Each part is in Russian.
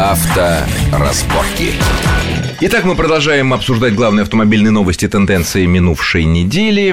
Авторазборки. Итак, мы продолжаем обсуждать главные автомобильные новости и тенденции минувшей недели.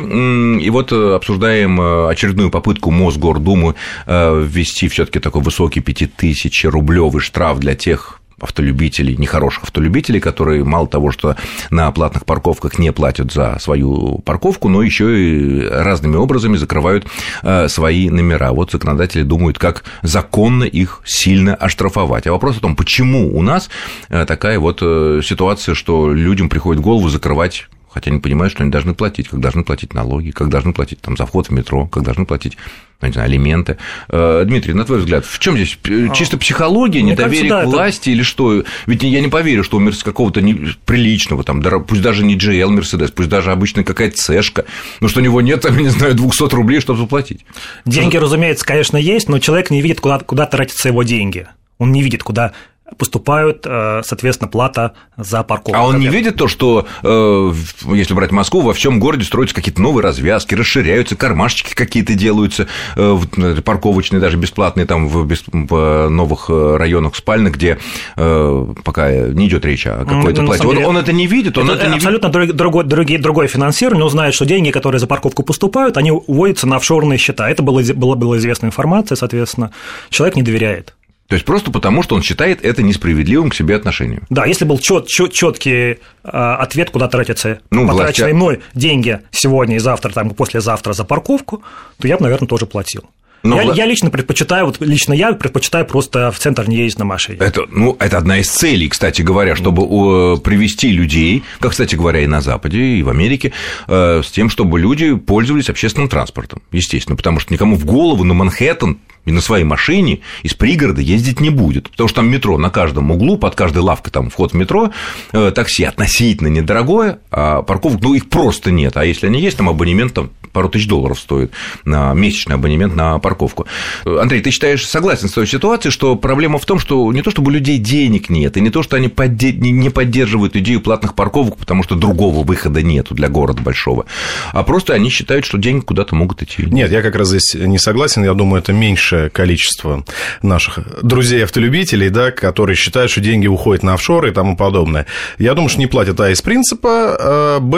И вот э, обсуждаем э, очередную попытку Мосгордумы э, ввести все таки такой высокий 5000 рублевый штраф для тех автолюбителей, нехороших автолюбителей, которые мало того, что на платных парковках не платят за свою парковку, но еще и разными образами закрывают э, свои номера. Вот законодатели думают, как законно их сильно оштрафовать. А вопрос о том, почему у нас э, такая вот э, ситуация, что людям приходит в голову закрывать хотя они понимают, что они должны платить, как должны платить налоги, как должны платить там, за вход в метро, как должны платить ну, не знаю, алименты. Э, Дмитрий, на твой взгляд, в чем здесь а, чисто психология, Мне недоверие кажется, да, к власти это... или что? Ведь я не поверю, что у Мерс какого-то приличного, там, пусть даже не GL Мерседес, пусть даже обычная какая-то цешка, но что у него нет, там, не знаю, 200 рублей, чтобы заплатить. Деньги, разумеется, конечно, есть, но человек не видит, куда, куда тратятся его деньги. Он не видит, куда поступают, э, соответственно, плата за парковку. А он не видит то, что, э, если брать Москву, во всем городе строятся какие-то новые развязки, расширяются, кармашечки какие-то делаются, э, парковочные, даже бесплатные, там в новых районах спальных, где пока не идет речь о какой-то ну, плате. Деле, он, он это не видит, он это, это не абсолютно видит. Другой, другой, другое финансирование, он знает, что деньги, которые за парковку поступают, они уводятся на офшорные счета. Это была, была, была известная информация, соответственно, человек не доверяет. То есть просто потому, что он считает это несправедливым к себе отношением. Да, если был чет, чет, четкий а, ответ, куда тратятся ну, потраченные мной деньги сегодня и завтра, там, и послезавтра за парковку, то я бы, наверное, тоже платил. Но я, в... я лично предпочитаю, вот лично я предпочитаю просто в центр не ездить на машине. Это, ну, это одна из целей, кстати говоря, чтобы привести людей, как, кстати говоря, и на Западе, и в Америке, э, с тем, чтобы люди пользовались общественным транспортом, естественно, потому что никому в голову на Манхэттен и на своей машине из пригорода ездить не будет, потому что там метро на каждом углу, под каждой лавкой там вход в метро, э, такси относительно недорогое, а парковок, ну, их просто нет, а если они есть, там абонемент там пару тысяч долларов стоит на месячный абонемент на парковку. Андрей, ты считаешь, согласен с той ситуацией, что проблема в том, что не то, чтобы у людей денег нет, и не то, что они не поддерживают идею платных парковок, потому что другого выхода нету для города большого, а просто они считают, что деньги куда-то могут идти. Нет, я как раз здесь не согласен, я думаю, это меньшее количество наших друзей-автолюбителей, да, которые считают, что деньги уходят на офшоры и тому подобное. Я думаю, что не платят, а из принципа, а, б,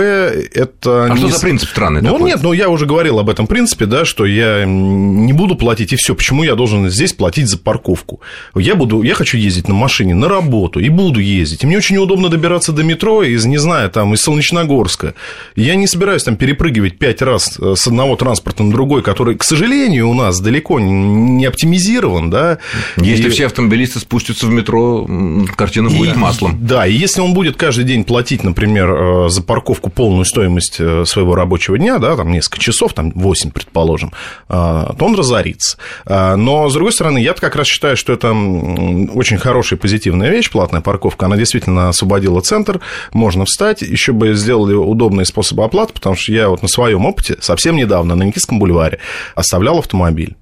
это... А не... что за принцип странный Ну, такой? нет, ну, я уже говорил об этом принципе, да, что я не буду платить, и все. Почему я должен здесь платить за парковку? Я, буду, я хочу ездить на машине на работу, и буду ездить. И мне очень удобно добираться до метро из, не знаю, там, из Солнечногорска. Я не собираюсь там перепрыгивать пять раз э, с одного транспорта на другой, который, к сожалению, у нас далеко не оптимизирован, да. Если и... все автомобилисты спустятся в метро, картина будет и, маслом. Да, и если он будет каждый день платить, например, э, за парковку полную стоимость э, своего рабочего дня, да, там несколько часов, там 8, предположим, а, то он разорится. Но, с другой стороны, я как раз считаю, что это очень хорошая позитивная вещь, платная парковка. Она действительно освободила центр, можно встать, еще бы сделали удобные способы оплаты, потому что я вот на своем опыте совсем недавно на Никитском бульваре оставлял автомобиль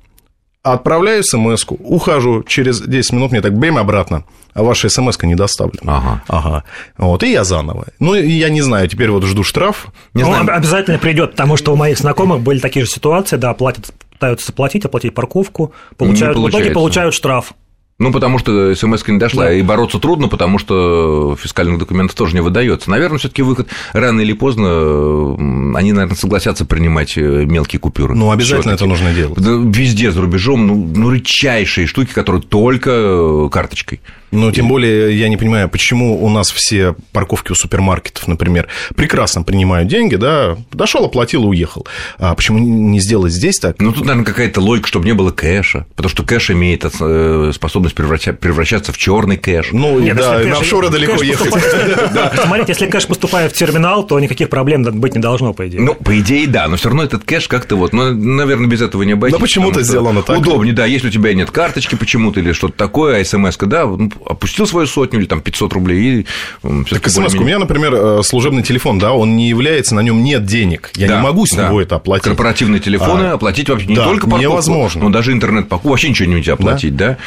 отправляю смс ухожу, через 10 минут мне так бем обратно, а ваша смс не доставлена. Ага. ага. Вот, и я заново. Ну, я не знаю, теперь вот жду штраф. Не ну, знаю. обязательно придет, потому что у моих знакомых были такие же ситуации, да, платят, пытаются заплатить, оплатить парковку, получают, в итоге получают штраф. Ну, потому что смс не дошла, да. и бороться трудно, потому что фискальных документов тоже не выдается. Наверное, все таки выход рано или поздно они, наверное, согласятся принимать э, мелкие купюры. Ну, обязательно это нужно делать. Везде за рубежом, ну, ну, редчайшие штуки, которые только э, карточкой. Ну, тем более, я не понимаю, почему у нас все парковки у супермаркетов, например, прекрасно принимают деньги, да, дошел, оплатил и уехал. А почему не сделать здесь так? Ну, тут, наверное, какая-то логика, чтобы не было кэша, потому что кэш имеет э, способность превращаться в черный кэш. Ну, Нет, да, на офшоры далеко ехать. Смотрите, если кэш поступает в терминал, то никаких проблем быть не должно, по идее. Ну, по идее, да, но все равно этот кэш как-то вот, ну, наверное, без этого не обойтись. Но почему-то сделано так. Удобнее, да, если у тебя нет карточки почему-то или что-то такое, а смс-ка, да, ну, опустил свою сотню или там 500 рублей. И так смс У меня, например, э, служебный телефон, да, он не является, на нем нет денег. Я да, не могу с да. него это оплатить. Корпоративные телефоны а, оплатить вообще не да, только парковку, невозможно. но даже интернет-покупку, вообще ничего нельзя оплатить, да?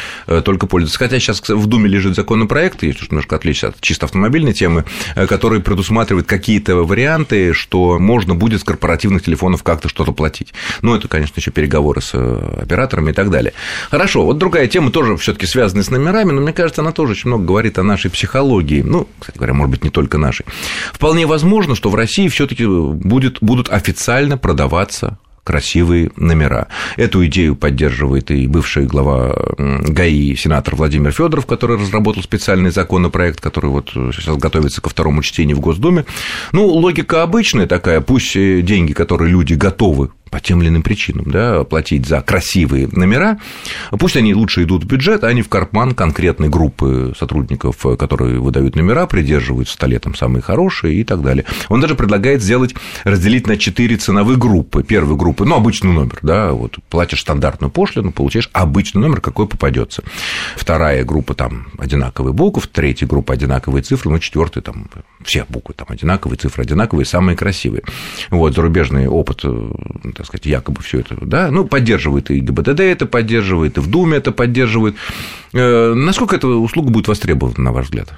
Э, только пользоваться. Хотя сейчас в Думе лежит законопроект, если немножко отличие от чисто автомобильной темы, э, который предусматривает какие-то варианты, что можно будет с корпоративных телефонов как-то что-то платить. Ну, это, конечно, еще переговоры с операторами и так далее. Хорошо, вот другая тема тоже все таки связанная с номерами, но мне кажется, она тоже очень много говорит о нашей психологии. Ну, кстати говоря, может быть, не только нашей. Вполне возможно, что в России все таки будет, будут официально продаваться красивые номера. Эту идею поддерживает и бывший глава ГАИ, сенатор Владимир Федоров, который разработал специальный законопроект, который вот сейчас готовится ко второму чтению в Госдуме. Ну, логика обычная такая, пусть деньги, которые люди готовы по тем или иным причинам, да, платить за красивые номера, пусть они лучше идут в бюджет, а не в карман конкретной группы сотрудников, которые выдают номера, придерживают в столе там самые хорошие и так далее. Он даже предлагает сделать, разделить на четыре ценовые группы. Первая группа, ну, обычный номер, да, вот платишь стандартную пошлину, получаешь обычный номер, какой попадется. Вторая группа там одинаковые буквы, третья группа одинаковые цифры, ну, четвертая там все буквы там одинаковые, цифры одинаковые, самые красивые. Вот, зарубежный опыт так сказать, якобы все это, да, ну, поддерживает и ГИБДД это поддерживает, и в Думе это поддерживает. Э, насколько эта услуга будет востребована, на ваш взгляд?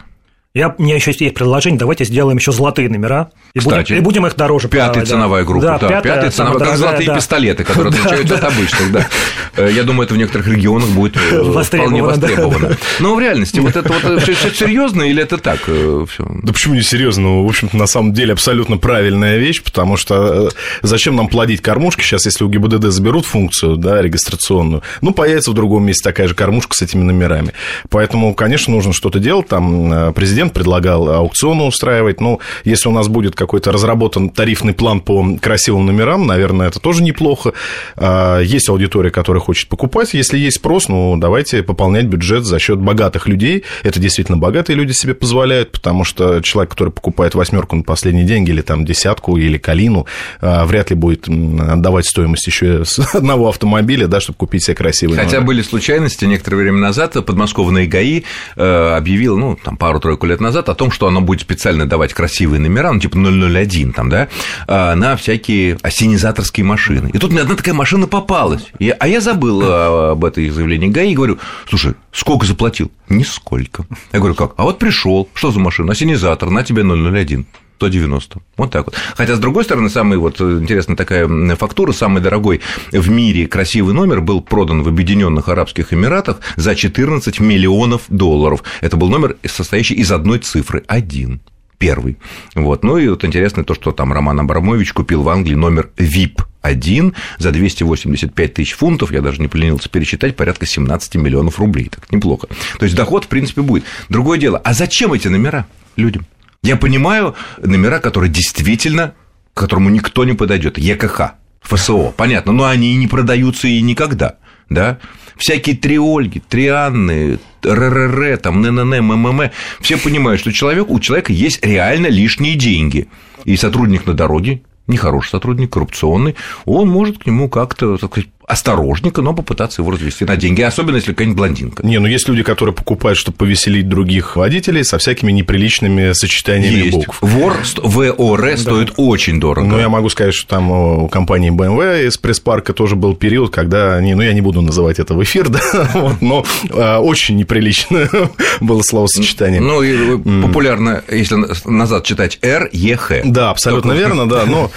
Я, у меня еще есть предложение, давайте сделаем еще золотые номера. И, Кстати, будем, и будем их дороже Пятая продавать, ценовая да. группа, да, да пятая, пятая ценовая, как золотые да. пистолеты, которые отличаются от обычных, да. Э, я думаю, это в некоторых регионах будет э, вполне востребовано. Но в реальности вот это вот все серьезно или это так э, все? Да почему не серьезно? Ну, в общем-то, на самом деле абсолютно правильная вещь, потому что зачем нам плодить кормушки сейчас, если у ГИБДД заберут функцию, да, регистрационную, ну, появится в другом месте такая же кормушка с этими номерами. Поэтому, конечно, нужно что-то делать. Там президент предлагал аукционы устраивать. Ну, если у нас будет какой-то разработан тарифный план по красивым номерам, наверное, это тоже неплохо. А, есть аудитория, которая хочет покупать. Если есть спрос, ну, давайте пополнять бюджет за счет богатых людей. Это действительно богатые люди себе позволяют, потому что человек, который покупает восьмерку на последние деньги, или там десятку, или калину, а, вряд ли будет отдавать стоимость еще одного автомобиля, да, чтобы купить себе красивый Хотя номер. были случайности, некоторое время назад подмосковные ГАИ э, объявил, ну, там, пару-тройку лет назад о том, что оно будет специально давать красивые номера, ну, типа 001, там, да, а, на всякие осенизаторские машины. И тут мне одна такая машина попалась. И, а я забыл а, об этой заявлении ГАИ и говорю, слушай, сколько заплатил? Нисколько. Я говорю, как? А вот пришел, что за машина? Осенизатор, на тебе 001. 190. Вот так вот. Хотя, с другой стороны, самый вот интересная такая фактура, самый дорогой в мире красивый номер был продан в Объединенных Арабских Эмиратах за 14 миллионов долларов. Это был номер, состоящий из одной цифры – один первый. Вот. Ну и вот интересно то, что там Роман Абрамович купил в Англии номер VIP один за 285 тысяч фунтов, я даже не поленился пересчитать, порядка 17 миллионов рублей. Так неплохо. То есть доход, в принципе, будет. Другое дело, а зачем эти номера людям? Я понимаю номера, которые действительно, к которому никто не подойдет. ЕКХ, ФСО, понятно, но они и не продаются и никогда. Да? Всякие триольги, трианны, РРР, там, ННН, МММ, все понимают, что человек, у человека есть реально лишние деньги. И сотрудник на дороге, нехороший сотрудник, коррупционный, он может к нему как-то, сказать, осторожненько, но попытаться его развести на деньги, особенно если какая-нибудь блондинка. Не, ну есть люди, которые покупают, чтобы повеселить других водителей со всякими неприличными сочетаниями есть. букв. Вор, ВОР да. стоит очень дорого. Ну, я могу сказать, что там у компании BMW из пресс-парка тоже был период, когда они, ну, я не буду называть это в эфир, да, вот, но а, очень неприлично было словосочетание. Ну, и популярно, если назад читать, Р, Е, Х. Да, абсолютно верно, да, но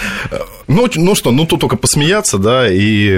ну, ну что, ну тут только посмеяться, да, и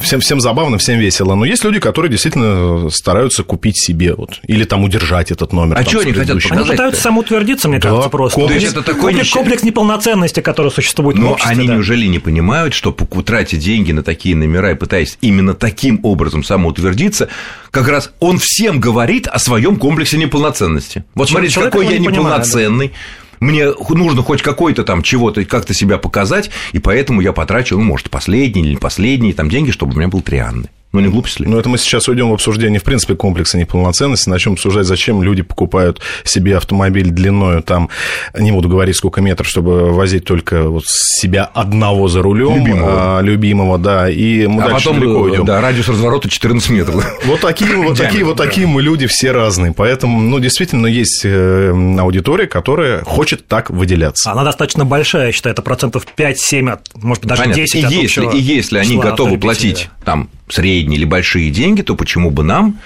всем, всем забавно, всем весело. Но есть люди, которые действительно стараются купить себе вот, или там удержать этот номер. А что они хотят показать? Они пытаются самоутвердиться, мне да, кажется, просто. Комплекс, То есть это такой комплекс, комплекс неполноценности, который существует Но в обществе, они да. неужели не понимают, что тратя деньги на такие номера и пытаясь именно таким образом самоутвердиться, как раз он всем говорит о своем комплексе неполноценности. Вот смотрите, какой я неполноценный. Понимает, да мне нужно хоть какой-то там чего-то, как-то себя показать, и поэтому я потрачу, ну, может, последние или не последние там деньги, чтобы у меня был трианный. Ну, не глупость ли? Ну, это мы сейчас уйдем в обсуждение, в принципе, комплекса неполноценности, начнем обсуждать, зачем люди покупают себе автомобиль длиною, там, не буду говорить, сколько метров, чтобы возить только вот себя одного за рулем, любимого, а, любимого да, и мы а дальше потом, далеко уйдем. Да, радиус разворота 14 метров. Вот такие, вот такие, вот такие мы люди все разные, поэтому, ну, действительно, есть э, аудитория, которая хочет так выделяться. Она достаточно большая, я считаю, это процентов 5-7, может быть, даже Понятно. 10 и если, и если они готовы платить там средние или большие деньги, то почему бы нам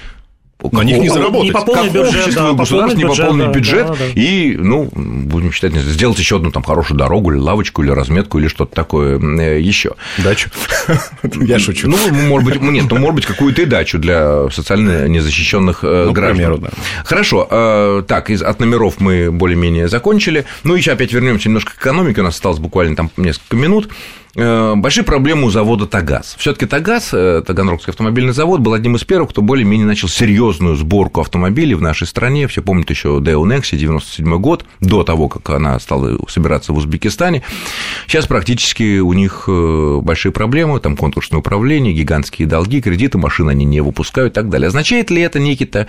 на них не заработать. Не пополнить бюджет, общество, да, государство не пополнить бюджет, да, да. и, ну, будем считать, сделать еще одну там хорошую дорогу или лавочку, или разметку, или что-то такое э, еще. Дачу. Я шучу. Ну, может быть, нет, ну, может быть, какую-то и дачу для социально незащищенных э, ну, граждан. да. Хорошо, э, так, из, от номеров мы более-менее закончили. Ну, еще опять вернемся немножко к экономике, у нас осталось буквально там несколько минут. Э, большие проблемы у завода «Тагаз». все таки «Тагаз», э, Таганрогский автомобильный завод, был одним из первых, кто более-менее начал серьезную сборку автомобилей в нашей стране. Все помнят еще Deo Nexi, 97 год, до того, как она стала собираться в Узбекистане. Сейчас практически у них э, большие проблемы, там конкурсное управление, гигантские долги, кредиты, машины они не выпускают и так далее. Означает ли это некий-то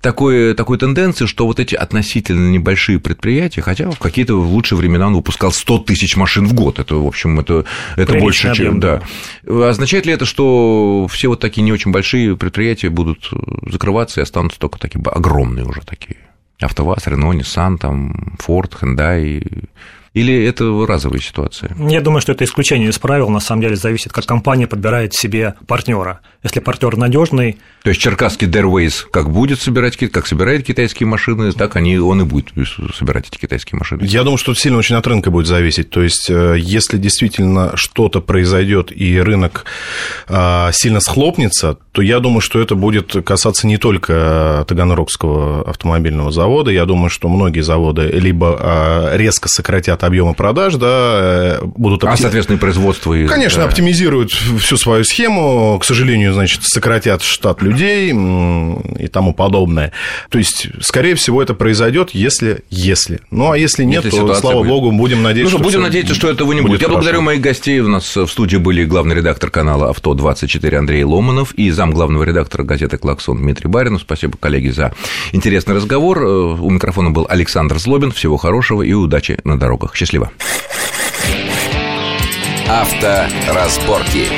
такой, такой тенденции, что вот эти относительно небольшие предприятия, хотя в какие-то лучшие времена он выпускал 100 тысяч машин в год, это, в общем, это это больше, объем, чем, да. Означает ли это, что все вот такие не очень большие предприятия будут закрываться и останутся только такие огромные уже такие? АвтоВАЗ, Рено, Nissan, там, Ford, Hyundai, или это разовая ситуация? Я думаю, что это исключение из правил, на самом деле зависит, как компания подбирает себе партнера. Если партнер надежный. То есть Черкасский Дэрвейс как будет собирать, как собирает китайские машины, так они, он и будет собирать эти китайские машины. Я думаю, что это сильно очень от рынка будет зависеть. То есть, э, если действительно что-то произойдет и рынок а, сильно схлопнется, то я думаю, что это будет касаться не только Таганрогского автомобильного завода. Я думаю, что многие заводы либо а, резко сократят от объема продаж, да, э, будут... Опти... А, соответственно, и производство... И... Конечно, да. оптимизируют всю свою схему, к сожалению, значит, сократят штат людей и тому подобное. То есть, скорее всего, это произойдет, если... если. Ну, а если нет, если то, слава будет. богу, будем надеяться, ну, что... Будем надеяться, что этого не будет. будет. Я благодарю моих гостей. У нас в студии были главный редактор канала «Авто-24» Андрей Ломанов и зам главного редактора газеты «Клаксон» Дмитрий Баринов. Спасибо, коллеги, за интересный разговор. Э, у микрофона был Александр Злобин. Всего хорошего и удачи на дорогах. Счастливо. Авторазборки.